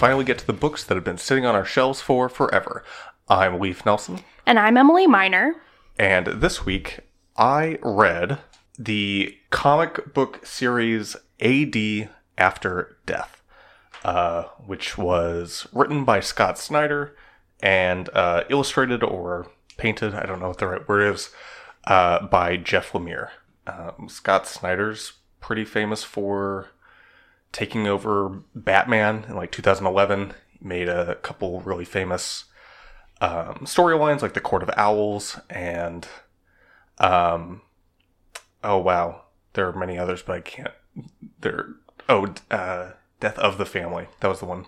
finally get to the books that have been sitting on our shelves for forever. I'm Leaf Nelson, And I'm Emily Miner. and this week I read the comic book series AD After Death, uh, which was written by Scott Snyder and uh, illustrated or painted, I don't know what the right word is, uh, by Jeff Lemire. Um, Scott Snyder's pretty famous for taking over Batman in like 2011. Made a couple really famous um, storylines like the Court of Owls and um oh wow there are many others but I can't there oh uh Death of the Family that was the one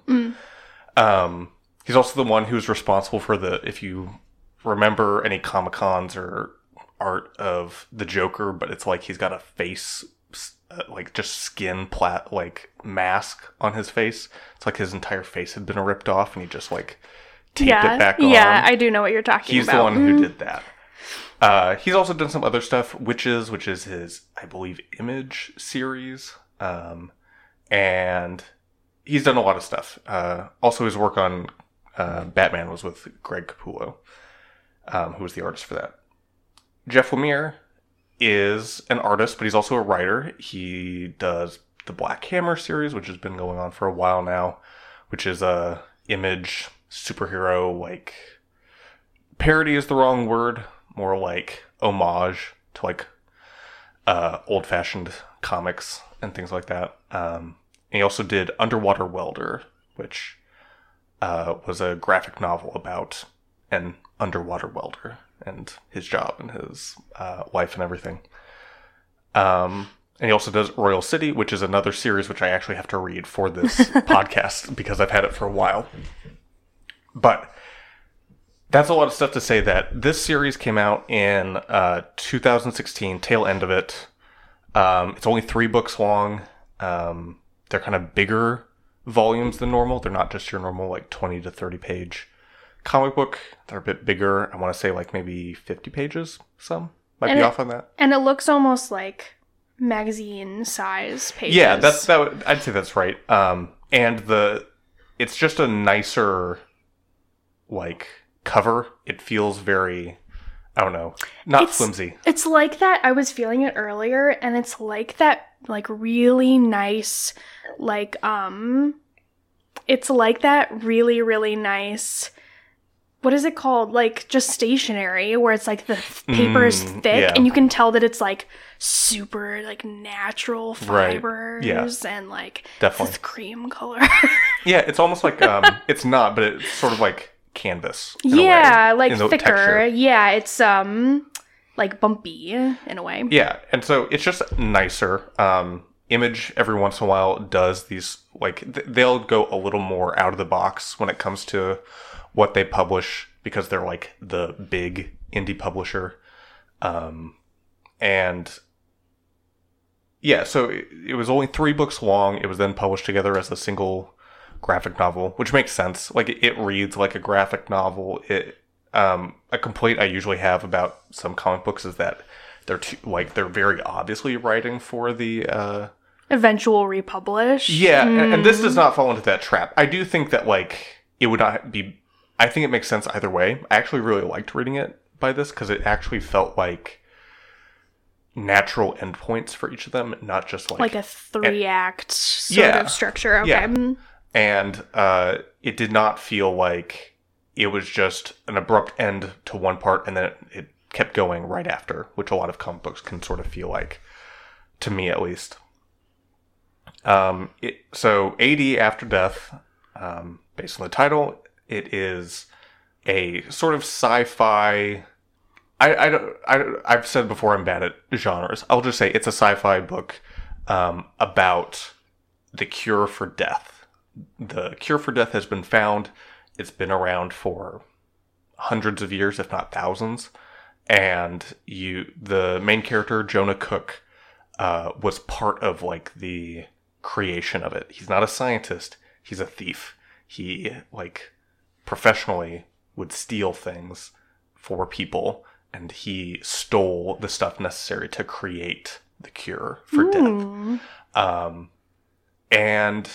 um he's also the one who's responsible for the if you remember any Comic Cons or art of the Joker but it's like he's got a face uh, like just skin plat like mask on his face it's like his entire face had been ripped off and he just like taped yeah. it back on yeah, I do know what you're talking He's about. He's the one who did that. Uh, he's also done some other stuff, Wytches, which is his, I believe, Image series. Um, and he's done a lot of stuff. Uh, also, his work on uh, Batman was with Greg Capullo, um, who was the artist for that. Jeff Lemire is an artist, but he's also a writer. He does the Black Hammer series, which has been going on for a while now, which is a image superhero like parody is the wrong word, more like homage to like uh, old fashioned comics and things like that. Um, and he also did Underwater Welder, which uh, was a graphic novel about an underwater welder and his job and his uh, life and everything. Um, and he also does Royal City, which is another series which I actually have to read for this podcast because I've had it for a while. But that's a lot of stuff to say that this series came out in uh, 2016, tail end of it. Um, it's only three books long. Um, they're kind of bigger volumes than normal. They're not just your normal like 20 to 30 page comic book. They're a bit bigger. I want to say like maybe 50 pages. Some might And be it- off on that. And it looks almost like magazine size pages. Yeah, that's that. Would, I'd say that's right. Um, and the it's just a nicer like cover. It feels very, I don't know, not It's- flimsy. It's like that. I was feeling it earlier, and it's like that, like really nice, like um, it's like that really really nice. What is it called? Like just stationery, where it's like the th- paper is Mm, thick, yeah. and you can tell that it's like super like natural Right. fibers Yeah. and like Definitely. cream color. Yeah, it's almost like um, it's not, but it's sort of like canvas. in a way, yeah, like thicker. texture. Yeah, it's um like bumpy in a way. Yeah, and so it's just nicer. Um, Image every once in a while does these like th- they'll go a little more out of the box when it comes to what they publish because they're like the big indie publisher. Um, and yeah, so it, it was only three books long. It was then published together as a single graphic novel, which makes sense. Like it, it reads like a graphic novel. It um, a complaint I usually have about some comic books is that they're too, like they're very obviously writing for the uh, Eventual republish. yeah, and, and this does not fall into that trap. I do think that like it would not be. I think it makes sense either way. I actually really liked reading it by this because it actually felt like natural endpoints for each of them, not just like, like a three act sort Yeah. of structure. Okay. Yeah. And uh, it did not feel like it was just an abrupt end to one part and then it, it kept going right after, which a lot of comic books can sort of feel like, to me at least. Um, it, so AD After Death, um, based on the title, it is a sort of sci-fi. I, I, don't- I, I've said before I'm bad at genres. I'll just say it's a sci-fi book um, about the cure for death. The cure for death has been found. It's been around for hundreds of years, if not thousands. And you, the main character Jonah Cook, uh, was part of like the creation of it. He's not a scientist. He's a thief. He like professionally would steal things for people, and he stole the stuff necessary to create the cure for death. Mm. Um, and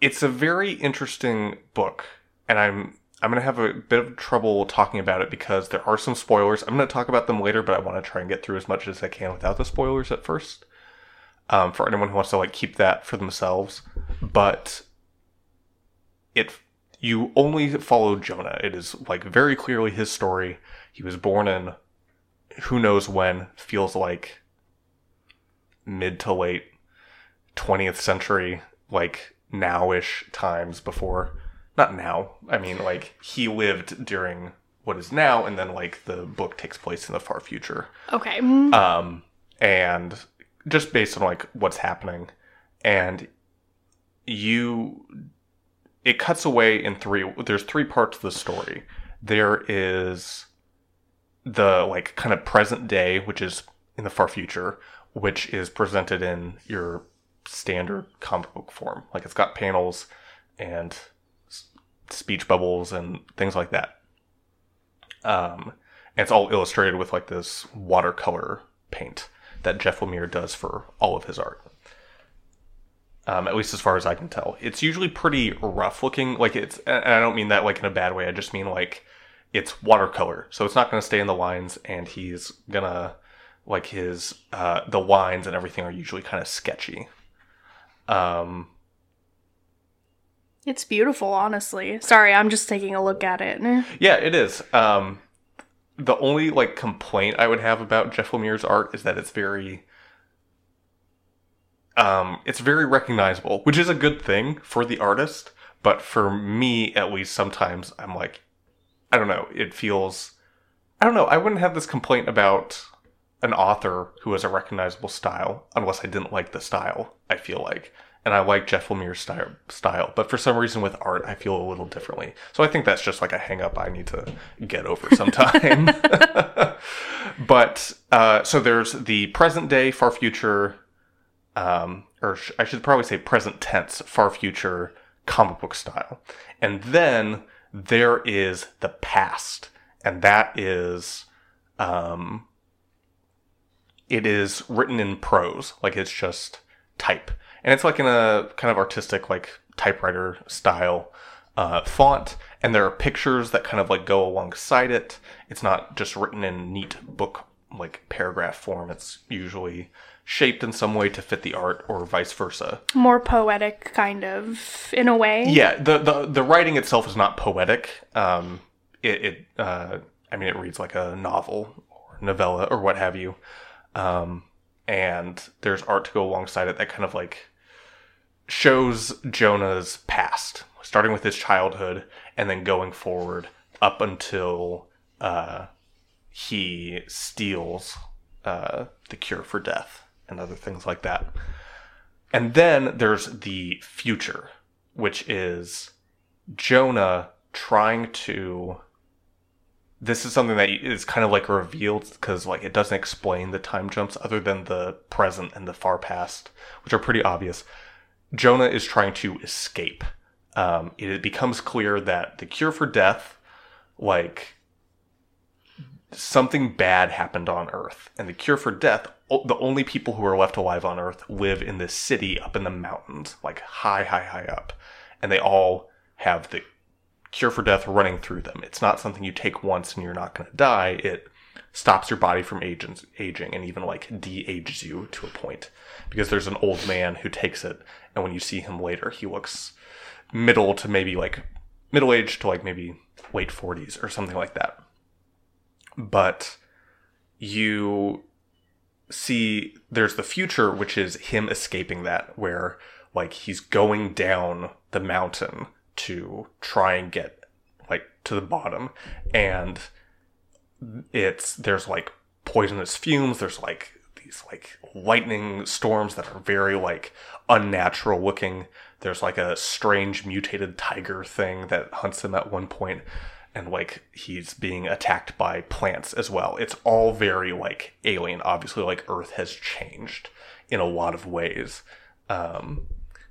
it's a very interesting book, and I'm I'm gonna have a bit of trouble talking about it because there are some spoilers. I'm gonna talk about them later, but I want to try and get through as much as I can without the spoilers at first. Um, for anyone who wants to like keep that for themselves, but it you only follow Jonah. It is like very clearly his story. He was born in who knows when, feels like mid to late 20th century, like nowish times before. Not now. I mean, like, he lived during what is now, and then, like, the book takes place in the far future. Okay. Um, and just based on, like, what's happening. And you. It cuts away in three. There's three parts of the story. There is the like kind of present day, which is in the far future, which is presented in your standard comic book form. Like it's got panels and speech bubbles and things like that. Um, and it's all illustrated with like this watercolor paint that Jeff Lemire does for all of his art. Um, at least as far as I can tell, it's usually pretty rough looking. Like it's, and I don't mean that like in a bad way. I just mean like it's watercolor, so it's not going to stay in the lines, and he's gonna like his uh, the lines and everything are usually kind of sketchy. Um, It's beautiful, honestly. Sorry, I'm just taking a look at it. yeah, it is. Um, the only like complaint I would have about Jeff Lemire's art is that it's very um, it's very recognizable, which is a good thing for the artist. But for me, at least, sometimes I'm like, I don't know. It feels, I don't know. I wouldn't have this complaint about an author who has a recognizable style unless I didn't like the style. I feel like, and I like Jeff Lemire's style. Style, but for some reason with art, I feel a little differently. So I think that's just like a hangup I need to get over sometime. but uh, so there's the present day, far future um, or sh- I should probably say present tense, far future comic book style. And then there is the past, and that is, um, it is written in prose, like it's just type, and it's like in a kind of artistic, like typewriter style uh, font, and there are pictures that kind of like go alongside it. It's not just written in neat book like paragraph form. It's usually shaped in some way to fit the art or vice versa. More poetic, kind of, in a way. Yeah, the the, the writing itself is not poetic. Um, it, it uh, I mean, it reads like a novel or novella or what have you. Um, and there's art to go alongside it that kind of like shows Jonah's past, starting with his childhood and then going forward up until uh, he steals uh, the cure for death and other things like that. And then there's the future, which is Jonah trying to. This is something that is kind of like revealed because like it doesn't explain the time jumps other than the present and the far past, which are pretty obvious. Jonah is trying to escape. Um, it becomes clear that the cure for death, like something bad happened on Earth, and the cure for death. The only people who are left alive on Earth live in this city up in the mountains, like high, high, high up, and they all have the cure for death running through them. It's not something you take once and you're not going to die. It stops your body from aging, aging and even like de-ages you to a point because there's an old man who takes it and when you see him later he looks middle to maybe like middle age to like maybe late 40s or something like that but you see there's the future which is him escaping that where like he's going down the mountain to try and get like to the bottom. And it's there's like poisonous fumes there's like these like lightning storms that are very like unnatural looking. There's like a strange mutated tiger thing that hunts him at one point and like he's being attacked by plants as well. It's all very like alien. Obviously like earth has changed in a lot of ways. Um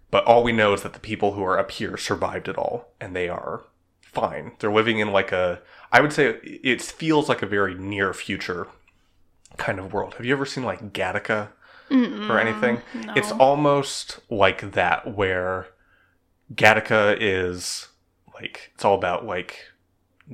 but all we know is that the people who are up here survived it all and they are fine. They're living in like a i would say it feels like a very near future kind of world. Have you ever seen like gattaca or anything? It's almost like that where Gattaca is like it's all about like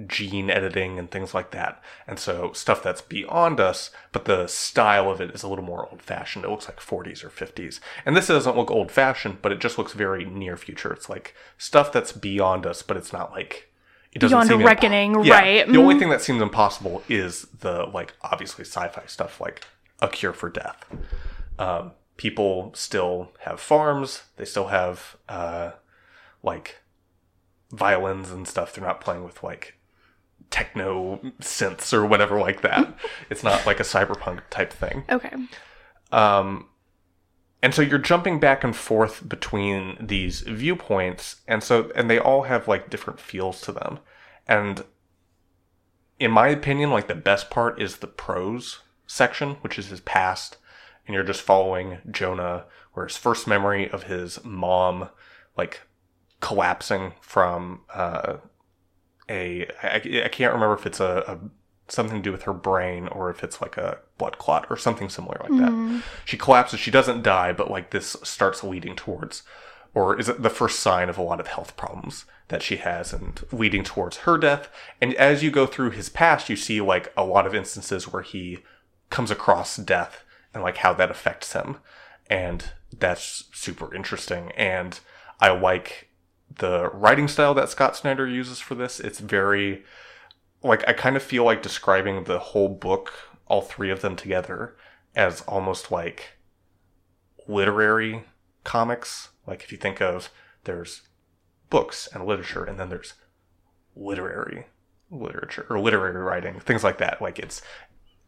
gene editing and things like that. And so stuff that's beyond us, but the style of it is a little more old fashioned. It looks like 40s or 50s. And this doesn't look old fashioned, but it just looks very near future. It's like stuff that's beyond us, but it's not like it doesn't Beyond seem a reckoning, impo- Yeah, right. The only Mhm. thing that seems impossible is the like obviously sci-fi stuff like a cure for death. Um, people still have farms. They still have uh, like violins and stuff. They're not playing with like techno synths or whatever like that. it's not like a cyberpunk type thing. Okay. Um, and so you're jumping back and forth between these viewpoints, and so and they all have like different feels to them. And in my opinion, like the best part is the prose section, which is his past, and you're just following Jonah, where his first memory of his mom, like collapsing from uh, a I, I can't remember if it's a, a something to do with her brain or if it's like a blood clot or something similar like that. Mm-hmm. She collapses. She doesn't die, but like this starts leading towards, or is it the first sign of a lot of health problems that she has and leading towards her death. And as you go through his past, you see like a lot of instances where he comes across death and like how that affects him. And that's super interesting. And I like the writing style that Scott Snyder uses for this. It's very like I kind of feel like describing the whole book, all three of them together, as almost like literary comics. Like if you think of there's books and literature, and then there's literary literature or literary writing, things like that. Like it's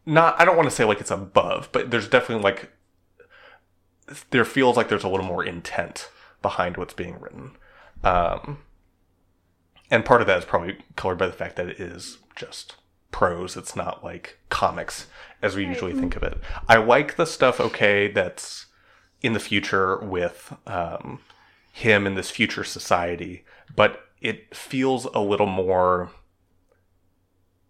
not. I don't want to say like it's above, but there's definitely like there feels like there's a little more intent behind what's being written. Um, and part of that is probably colored by the fact that it is just prose. It's not like comics as we usually think of it. I like the stuff, okay, that's in the future with um, him in this future society, but it feels a little more.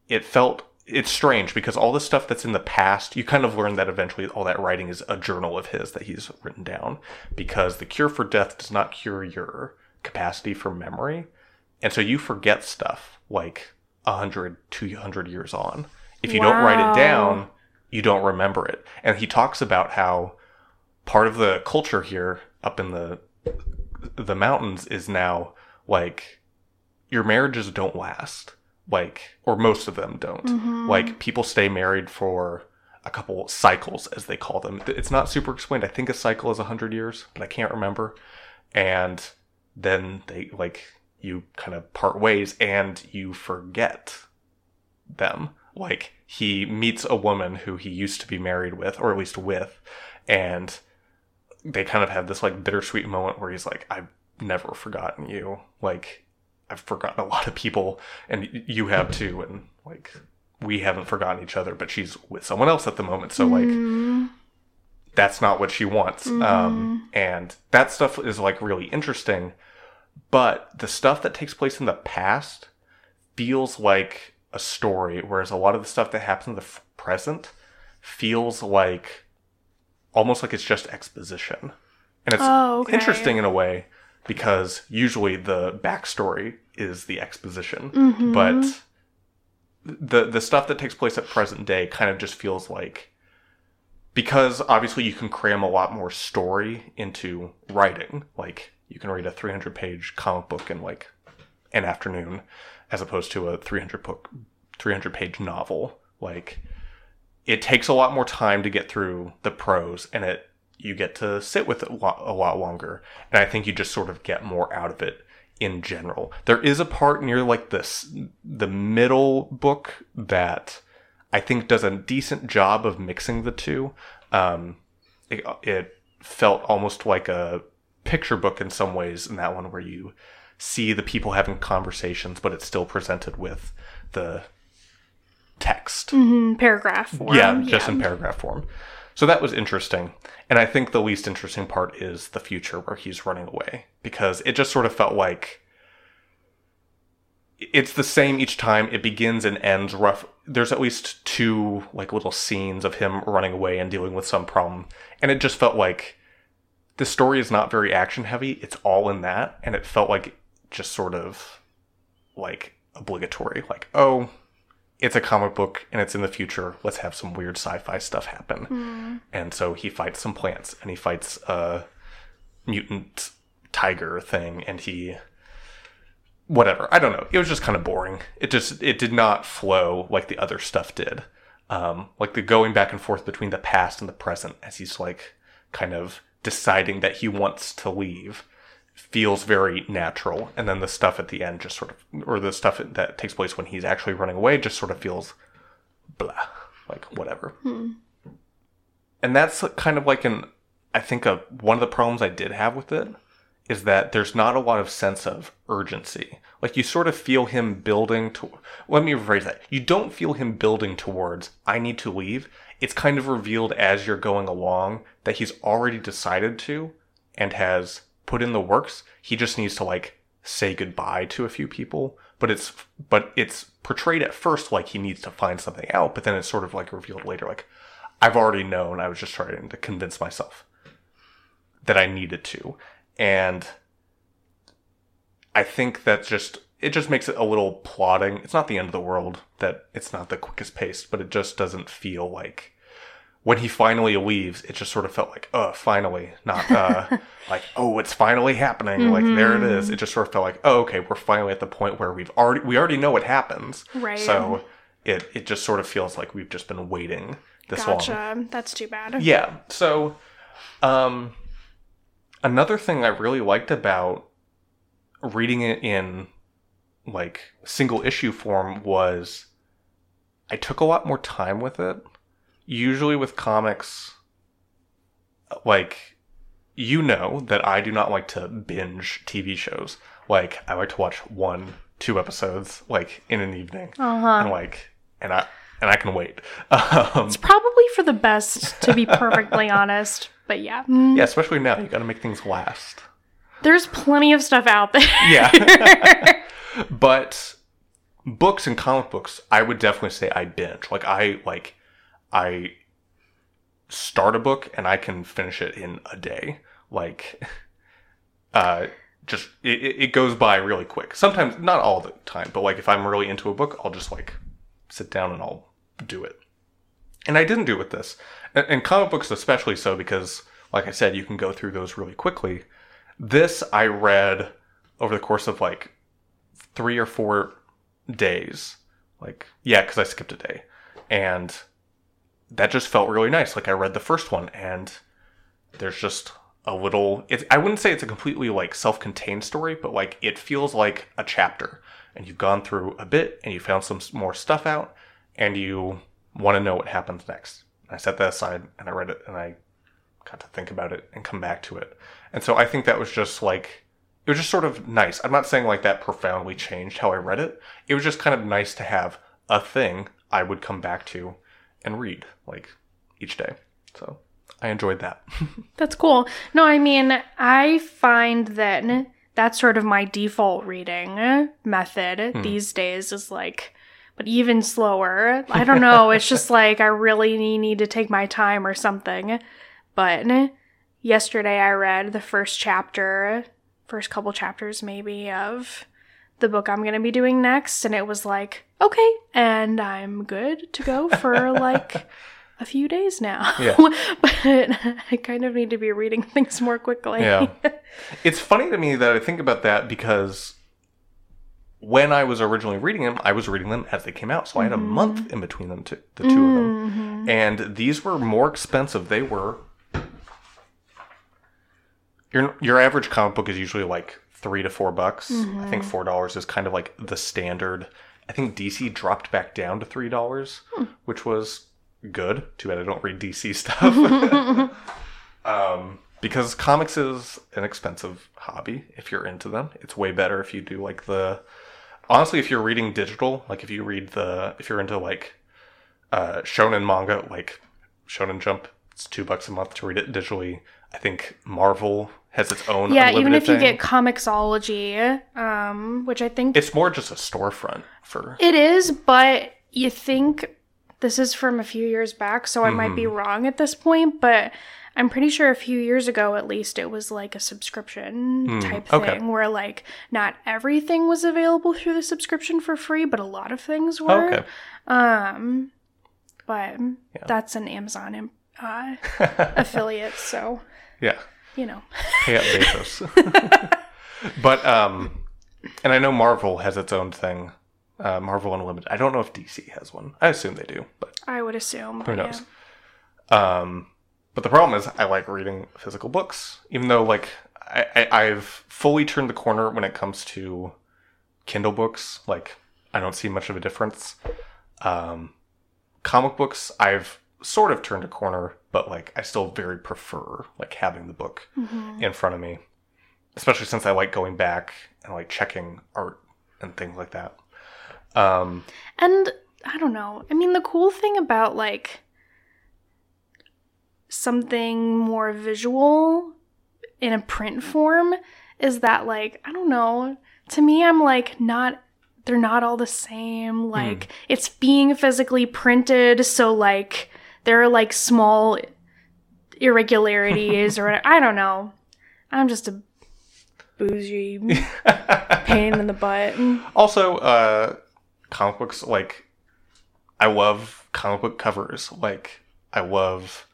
It felt. It's strange because all the stuff that's in the past, you kind of learn that eventually all that writing is a journal of his that he's written down because the cure for death does not cure your capacity for memory. And so you forget stuff like 100, 200 years on. If you don't write it down, you don't remember it. And he talks about how part of the culture here up in the the mountains is now like your marriages don't last. Like or most of them don't. Mm-hmm. Like people stay married for a couple cycles as they call them. It's not super explained. I think a cycle is 100 years, but I can't remember. And then they like you kind of part ways and you forget them. Like he meets a woman who he used to be married with, or at least with, and they kind of have this like bittersweet moment where he's like, I've never forgotten you. Like I've forgotten a lot of people, and you have too, and like we haven't forgotten each other, but she's with someone else at the moment. So like Mm, that's not what she wants. Um, and that stuff is like really interesting. But the stuff that takes place in the past feels like a story, whereas a lot of the stuff that happens in the f- present feels like almost like it's just exposition. And it's Oh, okay. interesting in a way because usually the backstory is the exposition. mhm. But the the stuff that takes place at present day kind of just feels like because obviously you can cram a lot more story into writing. Like you can read a 300 page comic book in like an afternoon as opposed to a 300 book 300 page novel. Like it takes a lot more time to get through the prose and it you get to sit with it a lot, a lot longer. And I think you just sort of get more out of it in general. There is a part near like this the middle book that I think does a decent job of mixing the two. Um, it, it felt almost like a picture book in some ways in that one where you see the people having conversations, but it's still presented with the text. Mhm, paragraph form. Yeah, just in paragraph form. So that was interesting. And I think the least interesting part is the future where he's running away because it just sort of felt like it's the same each time. It begins and ends rough. There's at least two like little scenes of him running away and dealing with some problem. And it just felt like the story is not very action heavy. It's all in that, and it felt like just sort of like obligatory. Like, oh, it's a comic book and it's in the future. Let's have some weird sci-fi stuff happen. Hmm. And so he fights some plants and he fights a mutant tiger thing and he whatever. I don't know. It was just kind of boring. It just it did not flow like the other stuff did. Um, like the going back and forth between the past and the present as he's like kind of deciding that he wants to leave feels very natural and then the stuff at the end just sort of or the stuff that takes place when he's actually running away just sort of feels blah like whatever and that's kind of like an i think a one of the problems i did have with it is that there's not a lot of sense of urgency like you sort of feel him building to let me rephrase that you don't feel him building towards i need to leave it's kind of revealed as you're going along that he's already decided to and has put in the works. He just needs to like say goodbye to a few people, but it's but it's portrayed at first like he needs to find something out, but then it's sort of like revealed later like I've already known. I was just trying to convince myself that I needed to. And I think that just it just makes it a little plodding. It's not the end of the world that it's not the quickest pace, but it just doesn't feel like when he finally leaves, it just sort of felt like, oh, finally, not uh, like, oh, it's finally happening. Like there it is. It just sort of felt like, oh, okay, we're finally at the point where we've already we already know what happens. Right. So it it just sort of feels like we've just been waiting this long. Gotcha. That's too bad. Yeah. So, um, another thing I really liked about reading it in like single issue form was I took a lot more time with it. Usually with comics, like you know that I do not like to binge TV shows. Like I like to watch one, two episodes like in an evening, Uh-huh. and like and I and I can wait. Um, It's probably for the best, to be perfectly honest. But yeah. Mm, yeah, especially now you got to make things last. There's plenty of stuff out there. Yeah. but books and comic books, I would definitely say I binge. Like I like I start a book and I can finish it in a day. Like uh just it, it it goes by really quick. Sometimes not all the time, but like if I'm really into a book, I'll just like sit down and I'll do it. And I didn't do with this. And, comic books especially so because like I said, you can go through those really quickly. This I read over the course of like three or four days. Like, yeah, because I skipped a day. And that just felt really nice. Like, I read the first one, and there's just a little. It's, I wouldn't say it's a completely like self contained story, but like it feels like a chapter. And you've gone through a bit, and you found some more stuff out, and you want to know what happens next. I set that aside, and I read it, and I got to think about it and come back to it. And so I think that was just like it was just sort of nice. I'm not saying like that profoundly changed how I read it. It was just kind of nice to have a thing I would come back to and read like each day. So I enjoyed that. That's cool. No, I mean, I find that that's sort of my default reading method hmm. these days is like, but even slower. I don't know. it's just like I really need to take my time or something. But yesterday I read the first chapter, first couple chapters maybe of the book I'm going to be doing next. And it was like, okay. And I'm good to go for like a few days now. Yeah. but I kind of need to be reading things more quickly. Yeah. it's funny to me that I think about that because when I was originally reading them, I was reading them as they came out. So I had a mm-hmm. month in between them, two, the two of them. Mm-hmm. And these were more expensive. They were. Your, your average comic book is usually like three to four bucks. I think mm-hmm. four dollars is kind of like the standard. I think DC dropped back down to three dollars, hmm. which was good. Too bad I don't read DC stuff. um, because comics is an expensive hobby if you're into them. It's way better if you do like the honestly if you're reading digital, like if you read the if you're into like uh shonen manga like Shonen Jump, it's 2 bucks a month to read it digitally. I think Marvel has its own Yeah, even if you thing. get Comixology, um, which I think it's more just a storefront for it is, but you think this is from a few years back, so I might be wrong at this point, but I'm pretty sure a few years ago at least it was like a subscription type Hmm, okay. thing where like not everything was available through the subscription for free, but a lot of things were. Okay. Um but that's an Amazon uh, affiliate, so Yeah. you know. Pay up Bezos. but um, and I know Marvel has its own thing, uh, Marvel Unlimited. I don't know if DC has one. I assume they do, but I would assume. who but yeah. knows? Um, but the problem is, I like reading physical books, even though like I, I I've fully turned the corner when it comes to Kindle books. Like I don't see much of a difference. Um, comic books, I've sort of turned a corner, but like I still very prefer like having the book Mm-hmm. in front of me, especially since I like going back and like checking art and things like that. Um, And I don't know. I mean, the cool thing about like something more visual in a print form is that like I don't know. To me, I'm like not. They're not all the same. Like it's being physically printed, so like there are like small irregularities or I don't know. I'm just a bougie pain in the butt. Also, uh, comic books like I love comic book covers. Like I love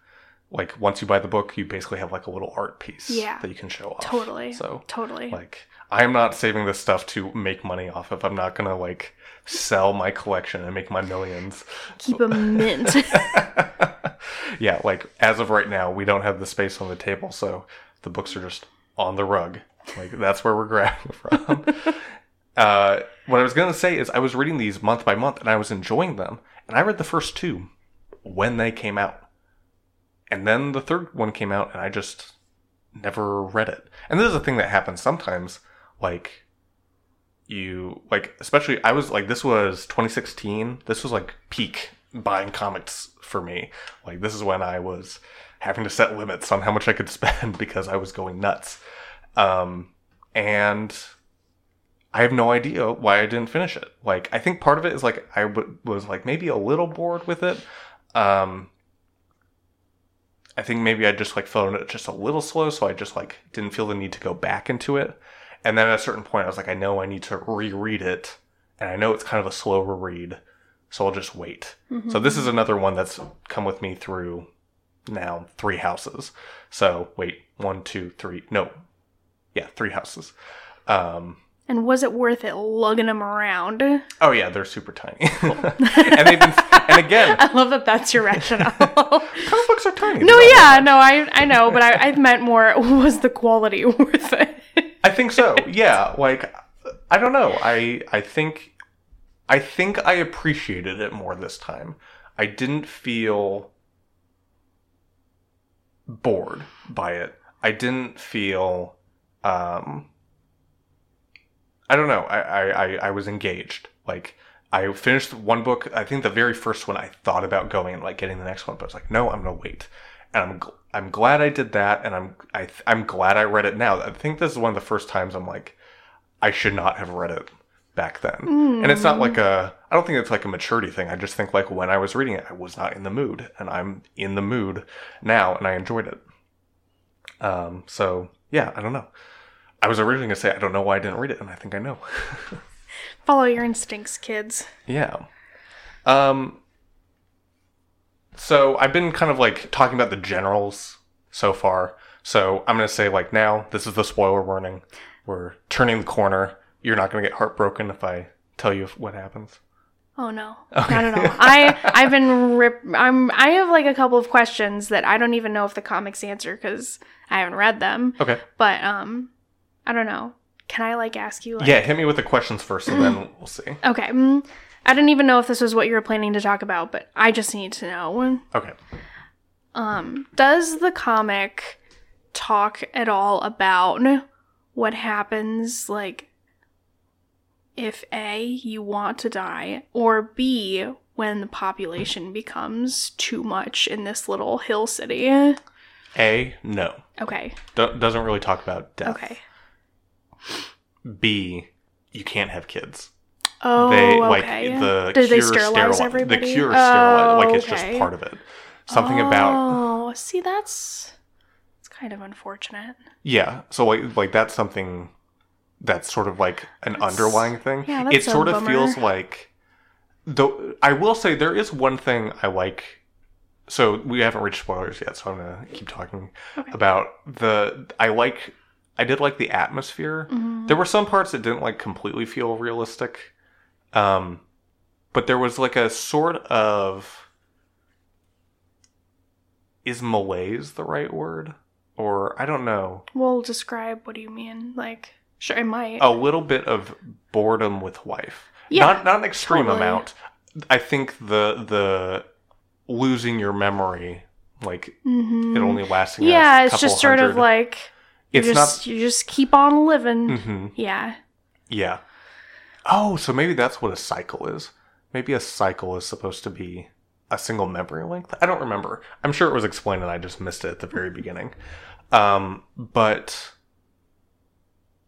like once you buy the book, you basically have like a little art piece Yeah. that you can show off. Totally. So Totally. like I am not saving this stuff to make money off of. I'm not gonna like sell my collection and make my millions. Keep a mint. yeah, like as of right now, we don't have the space on the table, so the books are just on the rug. Like that's where we're grabbing from. uh, what I was gonna say is I was reading these month by month, and I was enjoying them. And I read the first two when they came out, and then the third one came out, and I just never read it. And this is a thing that happens sometimes. Like you like especially I was like this was 2016. This was like peak buying comics for me. Like this is when I was having to set limits on how much I could spend because I was going nuts. Um and I have no idea why I didn't finish it. Like I think part of it is like I w- was like maybe a little bored with it. Um I think maybe I just like felt it just a little slow, so I just like didn't feel the need to go back into it. And then at a certain point, I was like, I know I need to reread it, and I know it's kind of a slower read, so I'll just wait. So this is another one that's come with me through now three houses. So wait, one, two, three, no, yeah, three houses. Um, and was it worth it lugging them around? oh yeah, they're super tiny, and they've been, and again, I love that that's your rationale. comic books are tiny. no, yeah, no, I I know, but I, I meant more was the quality worth it? I think so. Yeah, like I don't know. I I think I think I appreciated it more this time. I didn't feel bored by it. I didn't feel um I don't know. I I I, I was engaged. Like I finished one book. I think the very first one I thought about going and like getting the next one, but I was like, no, I'm gonna wait. And I'm gl- I'm glad I did that, and I'm I th- I'm glad I read it now. I think this is one of the first times I'm like, I should not have read it back then. And it's not like a I don't think it's like a maturity thing. I just think like when I was reading it, I was not in the mood, and I'm in the mood now, and I enjoyed it. Um. So yeah, I don't know. I was originally gonna say I don't know why I didn't read it, and I think I know. Follow your instincts, kids. Yeah. Um so I've been kind of like talking about the generals so far. So I'm going to say like now this is the spoiler warning. We're turning the corner. You're not going to get heartbroken if I tell you what happens. Oh no, not at all. I I've been rip. I'm I have like a couple of questions that I don't even know if the comics answer because I haven't read them. Okay. But um, I don't know. Can I like ask you? Like, Yeah, hit me with the questions first and then we'll see. Okay. mm, I didn't even know if this was what you were planning to talk about, but I just need to know. Okay. Um, does the comic talk at all about what happens like if A you want to die or B when the population becomes too much in this little hill city? A, no. Okay. Do- doesn't really talk about death. Okay. B, you can't have kids. Oh, they okay. like the Did they sterilize sterili- everybody? The cure sterilize, like it's Oh, just part of it. Something about Oh, see, that's it's kind of unfortunate. yeah. So like like that's something that's sort of like an That's- underlying thing. yeah, it that's a sort of bummer. feels like though I will say there is one thing I like. So we haven't reached spoilers yet, so I'm gonna keep talking Okay. about the. I like. I did like the atmosphere. Mhm. There were some parts that didn't like completely feel realistic, um, but there was like a sort of. Is malaise the right word, or I don't know? Well, describe what do you mean? Like, sure, I might. A little bit of boredom with life. Yeah, not not an extreme totally. amount. I think the the losing your memory, like Mhm. it only lasting. yeah, a it's just sort of hundred- like you it's just you just keep on living. not. hmm Yeah. Yeah. Oh, so maybe that's what a cycle is. Maybe a cycle is supposed to be a single memory length. I don't remember. I'm sure it was explained and I just missed it at the very beginning. Um, but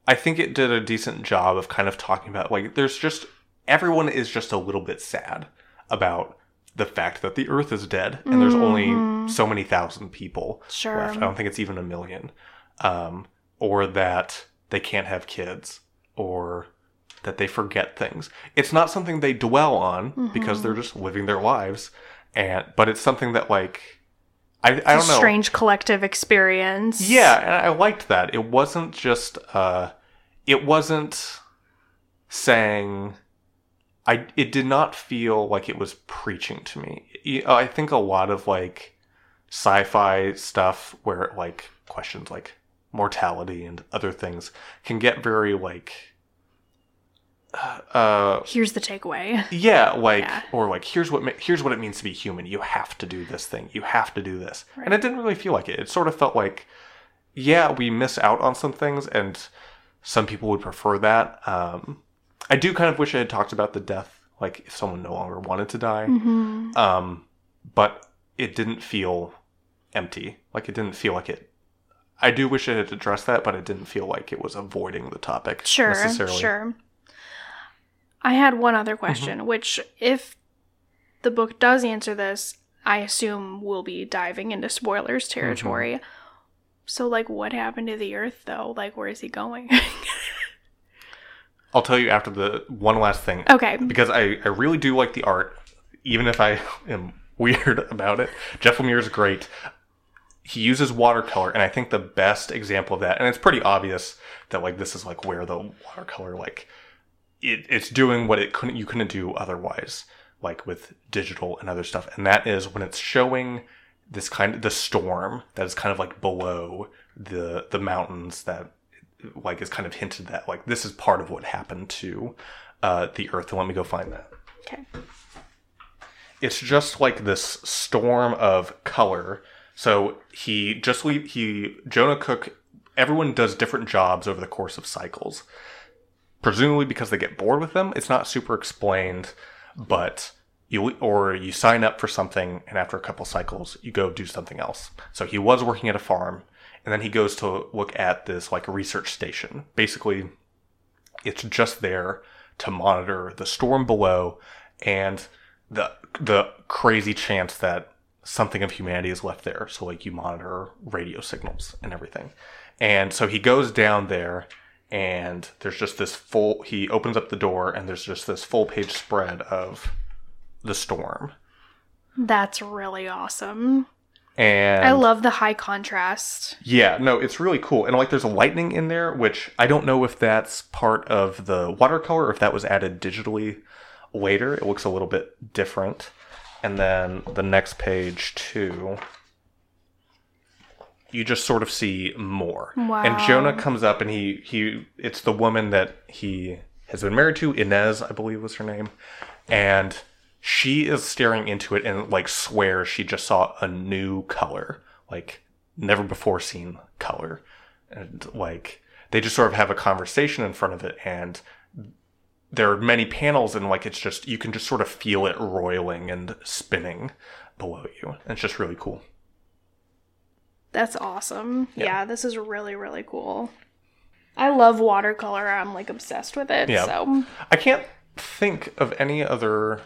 I think it did a decent job of kind of talking about like there's just everyone is just a little bit sad about the fact that the earth is dead and there's only Mhm. so many thousand people Sure. left. I don't think it's even a million. Um, or that they can't have kids, or that they forget things. It's not something they dwell on because Mhm. they're just living their lives, and but it's something that like I I don't a know. strange collective experience. Yeah, and I liked that. It wasn't just uh it wasn't saying I it did not feel like it was preaching to me. I think a lot of like sci-fi stuff where it like questions like mortality and other things can get very like uh Here's the takeaway. yeah, like Yeah. or like here's what here's what it means to be human. You have to do this thing. You have to do this. And it didn't really feel like it. It sort of felt like yeah, we miss out on some things and some people would prefer that. Um I do kind of wish I had talked about the death like if someone no longer wanted to die. hmm Um but it didn't feel empty. Like it didn't feel like it I do wish it had addressed that, but it didn't feel like it was avoiding the topic Sure, necessarily. sure. I had one other Mm-hmm. question, which, if the book does answer this, I assume we'll be diving into spoilers Mm-hmm. territory. So, like, what happened to the Earth, though? Like, where is he going? I'll tell you after the one last thing. okay. because I, I really do like the art, even if I am weird about it. Jeff Lemire is great. He uses watercolor, and I think the best example of that, and it's pretty obvious that like this is like where the watercolor like it, it's doing what it couldn't you couldn't do otherwise, like with digital and other stuff, and that is when it's showing this kind of the storm that is kind of like below the the mountains that like is kind of hinted that like this is part of what happened to uh, the earth. And let me go find that. Okay. it's just like this storm of color so he just le- he jonah cook everyone does different jobs over the course of cycles. Presumably because they get bored with them it's not super explained but you or you sign up for something and after a couple cycles you go do something else. So he was working at a farm and then he goes to look at this like research station. Basically it's just there to monitor the storm below and the the crazy chance that something of humanity is left there so like you monitor radio signals and everything and so he goes down there and there's just this full he opens up the door and there's just this full page spread of the storm That's really awesome. and I love the high contrast. Yeah, no, it's really cool. And like there's a lightning in there, which I don't know if that's part of the watercolor or if that was added digitally later. It looks a little bit different. And then the next page too, you just sort of see more. Wow. And Jonah comes up and he he it's the woman that he has been married to, Inez, I believe was her name. And she is staring into it and like swears she just saw a new color, like never before seen color. And like they just sort of have a conversation in front of it and there are many panels and like it's just you can just sort of feel it roiling and spinning below you. And it's just really cool. That's awesome. Yeah. Yeah. this is really, really cool. I love watercolor. I'm like obsessed with it. Yeah. So, I can't think of any other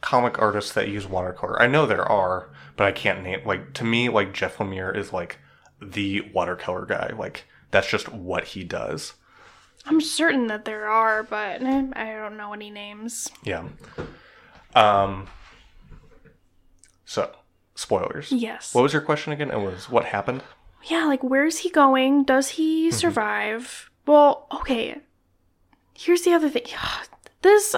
comic artists that use watercolor. I know there are, but I can't name like to me like Jeff Lemire is like the watercolor guy. Like that's just what he does. I'm certain that there are, but eh, I don't know any names. Yeah. Um so, spoilers. Yes. What was your question again? It was what happened? Yeah, like where's he going? Does he Mm-hmm. survive? Well, okay. Here's the other thing. This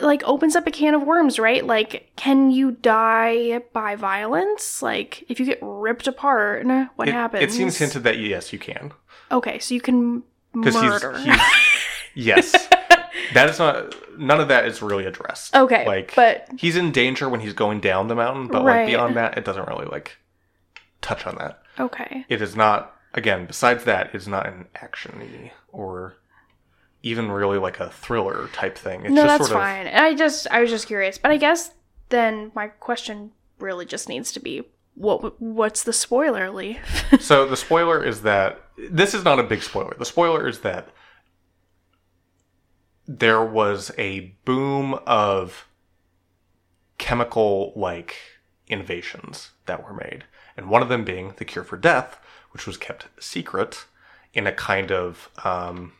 like opens up a can of worms, right? Like can you die by violence? Like if you get ripped apart, what it, happens? It seems hinted that yes, you can. Okay, so you can Because he's, he's yes. That is not none of that is really addressed. okay, Like but he's in danger when he's going down the mountain, but Right. like beyond that, it doesn't really like touch on that. okay. It is not again, besides that, it's not an action or even really like a thriller type thing. It's no, just that's sort of fine. I just I was just curious, but I guess then my question really just needs to be what what's the spoiler, Lee? So the spoiler is that this is not a big spoiler. The spoiler is that there was a boom of chemical like innovations that were made. And one of them being the cure for death, which was kept secret in a kind of um,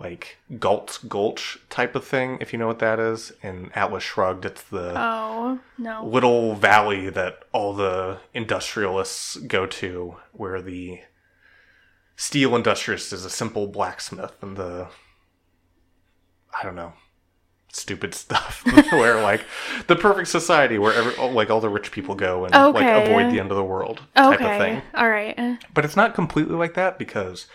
like Galt's Gulch type of thing, if you know what that is. In Atlas Shrugged, it's the oh no. little valley that all the industrialists go to, where the steel industrialist is a simple blacksmith, and the I don't know, stupid stuff where like the perfect society where every, like all the rich people go and like avoid the end of the world type of thing. All right. But it's not completely like that because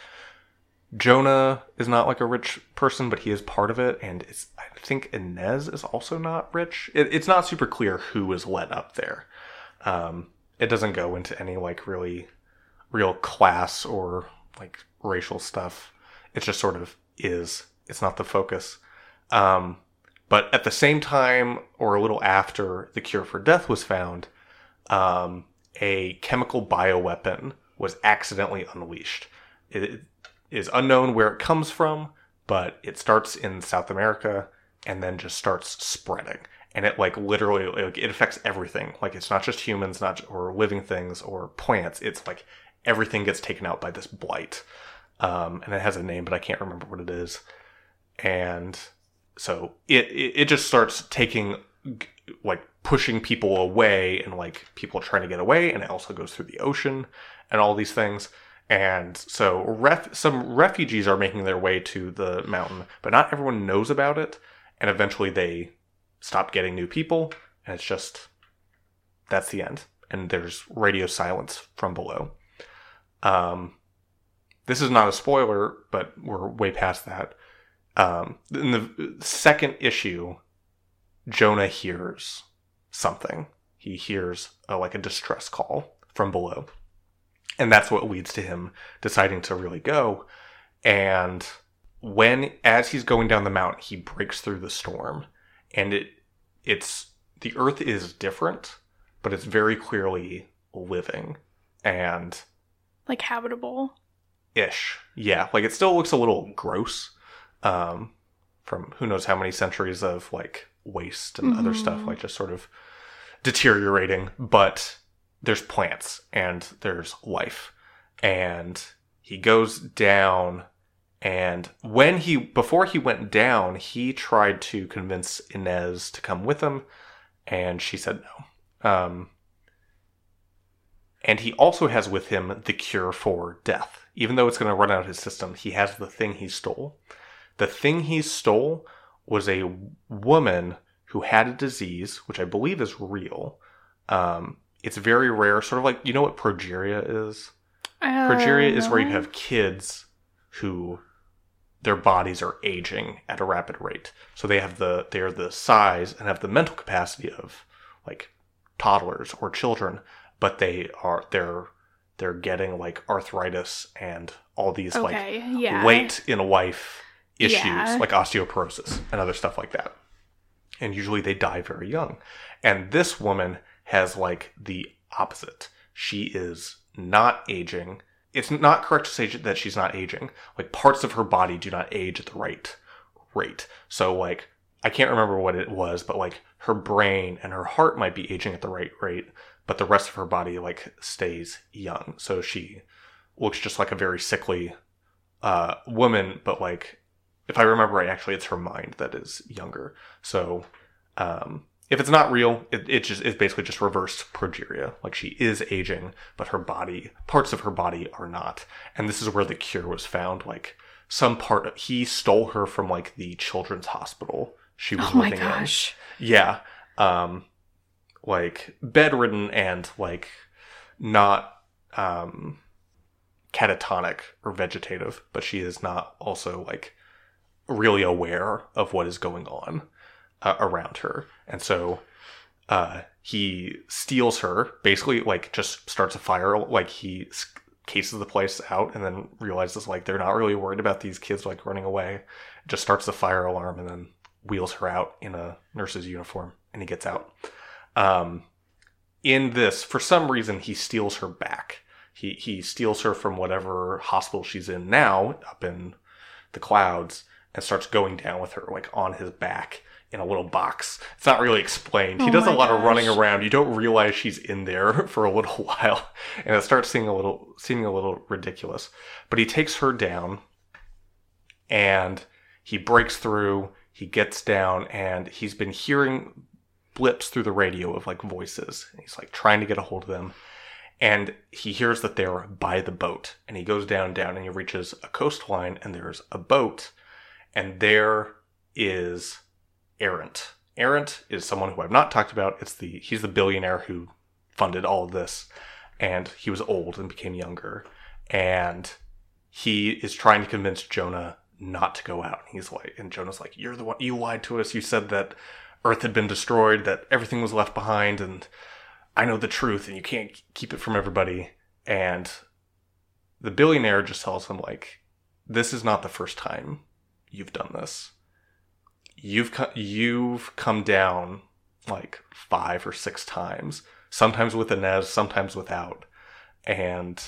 Jonah is not like a rich person, but he is part of it, and it's I think Inez is also not rich. It, it's not super clear who is let up there. Um, it doesn't go into any like really real class or like racial stuff. It just sort of is. It's not the focus. Um, but at the same time, or a little after the cure for death was found, um, a chemical bioweapon was accidentally unleashed. It is unknown where it comes from, but it starts in South America and then just starts spreading. And it like literally like, it affects everything. Like it's not just humans, not or living things or plants. It's like everything gets taken out by this blight. Um, and it has a name, but I can't remember what it is. And so it it, it just starts taking like pushing people away and like people trying to get away and it also goes through the ocean and all these things and so ref- some refugees are making their way to the mountain but not everyone knows about it. And eventually they stop getting new people and it's just that's the end. And there's radio silence from below. Um this is not a spoiler but we're way past that. Um, in the second issue, Jonah hears something. He hears a, like a distress call from below, and that's what leads to him deciding to really go. And when, as he's going down the mountain, he breaks through the storm, and it, it's the Earth is different, but it's very clearly living and like habitable. ish. Yeah, like it still looks a little gross um, from who knows how many centuries of like waste and other stuff, Mhm. like just sort of deteriorating. But there's plants and there's life, and he goes down. And when he before he went down, he tried to convince Inez to come with him, and she said no. Um, and he also has with him the cure for death. Even though it's going to run out of his system, he has the thing he stole. The thing he stole was a woman who had a disease, which I believe is real. Um, it's very rare, sort of like you know what progeria is. Progeria is where you Uh, have kids who their bodies are aging at a rapid rate. So they have the they are the size and have the mental capacity of like toddlers or children, but they are they're they're getting like arthritis and all these Okay. like yeah. late in life issues Yeah. like osteoporosis and other stuff like that. And usually they die very young. And this woman has like the opposite. She is not aging. It's not correct to say that she's not aging. Like parts of her body do not age at the right rate. So like I can't remember what it was, but like her brain and her heart might be aging at the right rate, but the rest of her body like stays young. So she looks just like a very sickly uh, woman, but like if I remember right, actually it's her mind that is younger. So um, if it's not real, it, it just it's basically just reversed progeria. Like she is aging, but her body parts of her body are not. And this is where the cure was found. Like some part of, he stole her from like the children's hospital she was Oh my gosh. in. Yeah. Um like bedridden and like not um catatonic or vegetative, but she is not also like really aware of what is going on uh, around her. And so uh, he steals her, basically, like, just starts a fire. Like, he cases the place out and then realizes, like, they're not really worried about these kids, like, running away. Just starts the fire alarm and then wheels her out in a nurse's uniform and he gets out. Um, in this, for some reason, he steals her back. He, he steals her from whatever hospital she's in now, up in the clouds, and starts going down with her, like, on his back in a little box. It's not really explained. he Oh does a lot of running around. You don't realize she's in there for a little while, and it starts seeming a little seeming a little ridiculous. But he takes her down, and he breaks through. He gets down, and he's been hearing blips through the radio of like voices. He's like trying to get a hold of them, and he hears that they're by the boat. And he goes down, down, and he reaches a coastline, and there's a boat, and there is Errant. Errant is someone who I've not talked about. It's the he's the billionaire who funded all of this, and he was old and became younger, and he is trying to convince Jonah not to go out. And He's like, and Jonah's like, "You're the one. You lied to us. You said that Earth had been destroyed, that everything was left behind, and I know the truth, and you can't keep it from everybody." And the billionaire just tells him like, "This is not the first time you've done this." You've co- you've come down like five or six times, sometimes with a Inez, sometimes without, and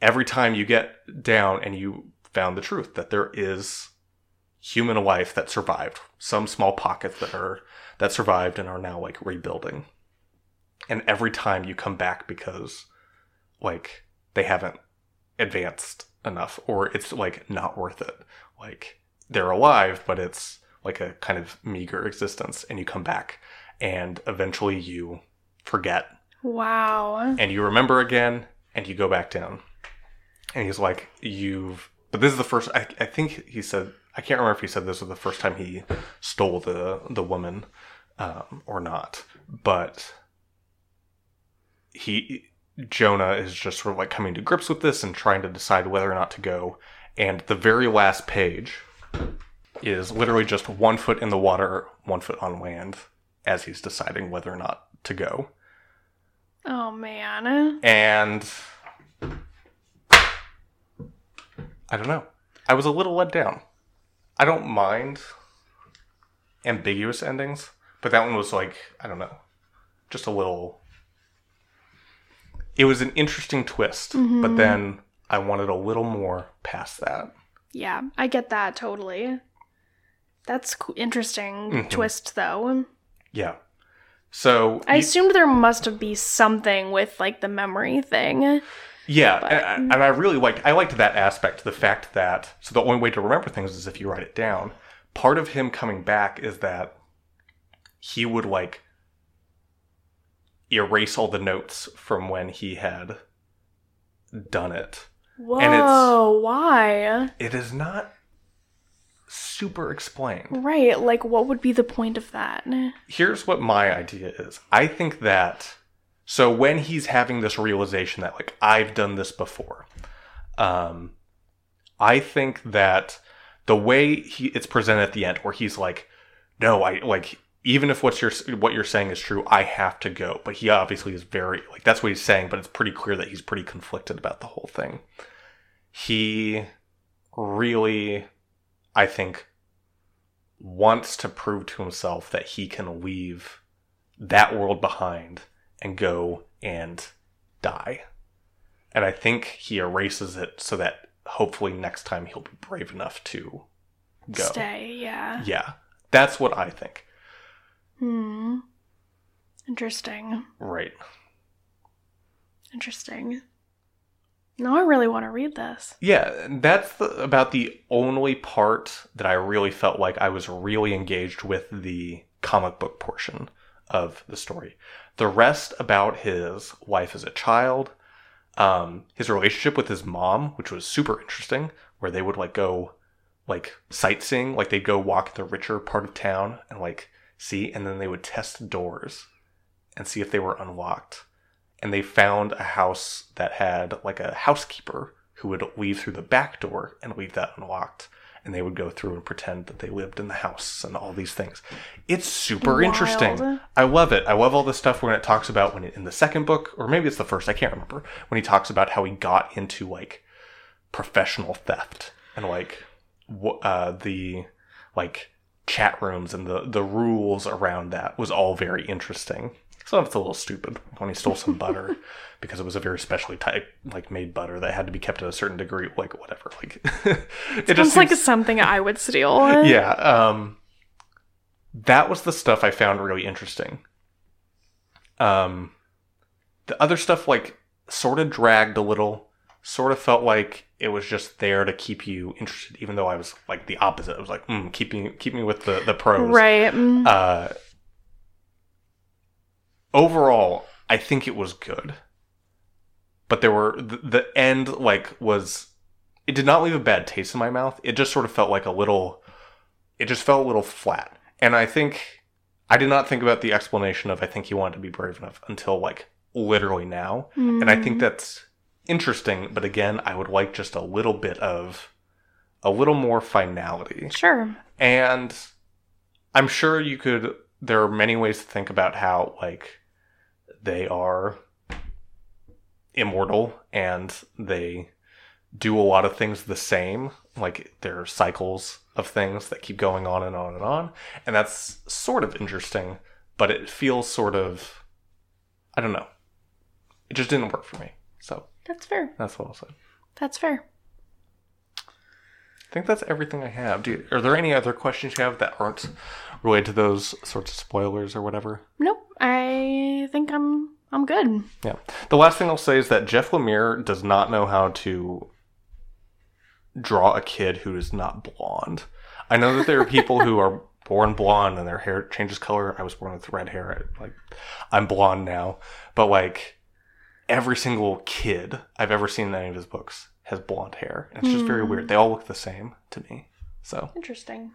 every time you get down and you found the truth that there is human life that survived, some small pockets that are that survived and are now like rebuilding, and every time you come back because like they haven't advanced enough or it's like not worth it. Like they're alive but it's like a kind of meager existence and you come back and eventually you forget. Wow. and you remember again and you go back down. And he's like you've but this is the first I, I think he said i can't remember if he said this was the first time he stole the the woman um, or not. But he jonah is just sort of like coming to grips with this and trying to decide whether or not to go. And the very last page is literally just one foot in the water one foot on land as he's deciding whether or not to go Oh man. and I don't know. I was a little let down. I don't mind ambiguous endings, but that one was like, I don't know, just a little. It was an interesting twist, but mm-hmm. then I wanted a little more past that. Yeah, I get that totally. That's interesting Mhm. twist though. Yeah. So I you- assumed there must have be something with like the memory thing. Yeah, But- and, and I really liked I liked that aspect, the fact that so the only way to remember things is if you write it down. Part of him coming back is that he would like erase all the notes from when he had done it. Whoa, it's- why? It is not super explained. Right, like what would be the point of that? here's what my idea is. I think that so when he's having this realization that like I've done this before, um, I think that the way he it's presented at the end, where he's like, "No, I like." Even if what you're what you're saying is true, I have to go. But he obviously is very like that's what he's saying. But it's pretty clear that he's pretty conflicted about the whole thing. He really, I think, wants to prove to himself that he can leave that world behind and go and die. And I think he erases it so that hopefully next time he'll be brave enough to go. Stay, yeah. Yeah, that's what I think. Hmm. Interesting. Right. Interesting. Now I really want to read this. Yeah, that's the, about the only part that I really felt like I was really engaged with the comic book portion of the story. The rest about his life as a child, um, his relationship with his mom, which was super interesting, where they would like go like sightseeing, like they'd go walk the richer part of town and like see, and then they would test doors and see if they were unlocked. And they found a house that had like a housekeeper who would leave through the back door and leave that unlocked. And they would go through and pretend that they lived in the house and all these things. It's super Wild. interesting. I love it. I love all the stuff when it talks about when it, in the second book, or maybe it's the first, I can't remember, when he talks about how he got into like professional theft and like uh, the like chat rooms and the the rules around that was all very interesting. Of it's a little stupid when he stole some butter because it was a very specially type like made butter that had to be kept at a certain degree. Like whatever, like it Sounds like seems- something I would steal. yeah. Um, that was the stuff I found really interesting. Um, the other stuff like sort of dragged a little. Sort of felt like it was just there to keep you interested, even though I was like the opposite. I was like, mm, keep me, keep me with the the pros. Right. mm. Uh, overall, I think it was good, but there were the, the end like was it did not leave a bad taste in my mouth. It just sort of felt like a little, it just felt a little flat, and I think I did not think about the explanation of I think he wanted to be brave enough until like literally now, and I think mm. that's interesting. But again, I would like just a little bit of a little more finality. Sure. And I'm sure you could there are many ways to think about how like they are immortal and they do a lot of things the same. Like there are cycles of things that keep going on and on and on. And that's sort of interesting, but it feels sort of I don't know. It just didn't work for me. So That's fair. that's what I'll say. That's fair. I think that's everything I have. Do you, are there any other questions you have that aren't related to those sorts of spoilers or whatever? Nope. I think I'm I'm good. Yeah. The last thing I'll say is that Jeff Lemire does not know how to draw a kid who is not blonde. I know that there are people who are born blonde and their hair changes color. I was born with red hair. Like I'm blonde now, but like every single kid I've ever seen in any of his books has blonde hair. And it's just very hmm. weird. They all look the same to me. So Interesting.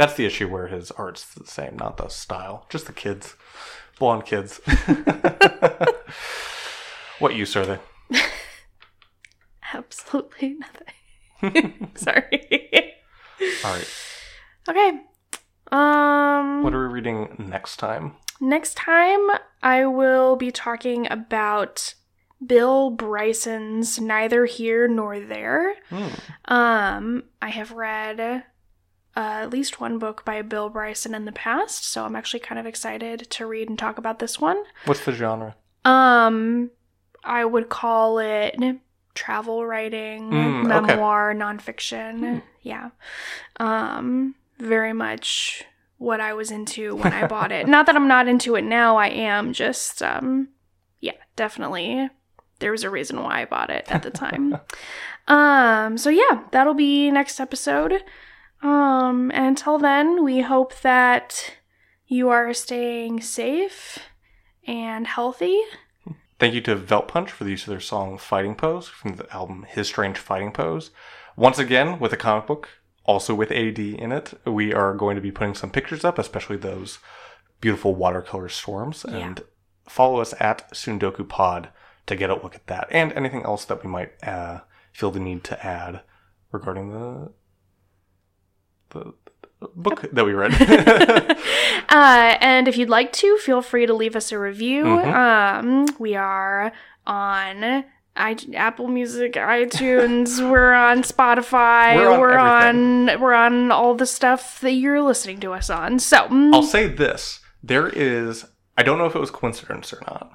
That's the issue where his art's the same, not the style. Just the kids. Blonde kids. what use are they? Absolutely nothing. Sorry. All right. okay. Um What are we reading next time? next time I will be talking about Bill Bryson's Neither Here Nor There. Hmm. Um, I have read uh, at least one book by Bill Bryson in the past, so I'm actually kind of excited to read and talk about this one. What's the genre? Um, I would call it travel writing, Mm, okay. memoir, nonfiction. Yeah. Um, very much what I was into when I bought it. Not that I'm not into it now, I am just um yeah, definitely there was a reason why I bought it at the time. um, so yeah, that'll be next episode. Um, until then, we hope that you are staying safe and healthy. Thank you to Velt Punch for the use of their song Fighting Pose from the album His Strange Fighting Pose. Once again, with a comic book, also with AD in it, we are going to be putting some pictures up, especially those beautiful watercolor storms. Yeah. And follow us at Sundoku Pod to get a look at that and anything else that we might uh, feel the need to add regarding the the, the book that we read. uh, and if you'd like to, feel free to leave us a review. Mhm. Um, we are on I- Apple Music, iTunes. we're on Spotify. We're on we're on we're on all the stuff that you're listening to us on. So mm, I'll say this: there is. I don't know if it was coincidence or not,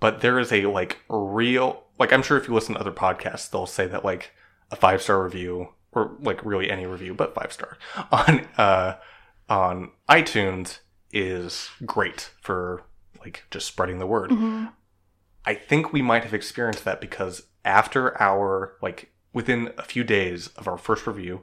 but there is a like real. Like I'm sure if you listen to other podcasts, they'll say that like a five star review or like really any review, but five star on uh, on iTunes is great for like just spreading the word. hmm I think we might have experienced that because after our like within a few days of our first review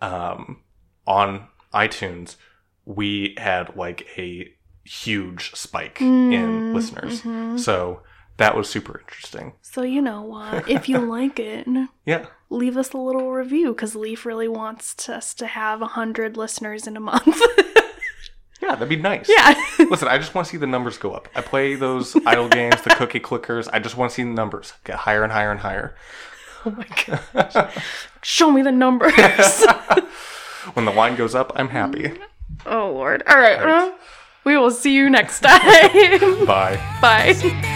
um, on iTunes, we had like a huge spike in Mm, listeners. mhm. So that was super interesting. So you know what? If you like it, Yeah. leave us a little review because Leaf really wants to- us to have a hundred listeners in a month. Yeah, that'd be nice. yeah. Listen, I just want to see the numbers go up. I play those idle games, the cookie clickers. I just want to see the numbers get higher and higher and higher. oh my god. Show me the numbers. when the line goes up, I'm happy. oh lord. All right. All right. well, we will see you next time. Bye. Bye.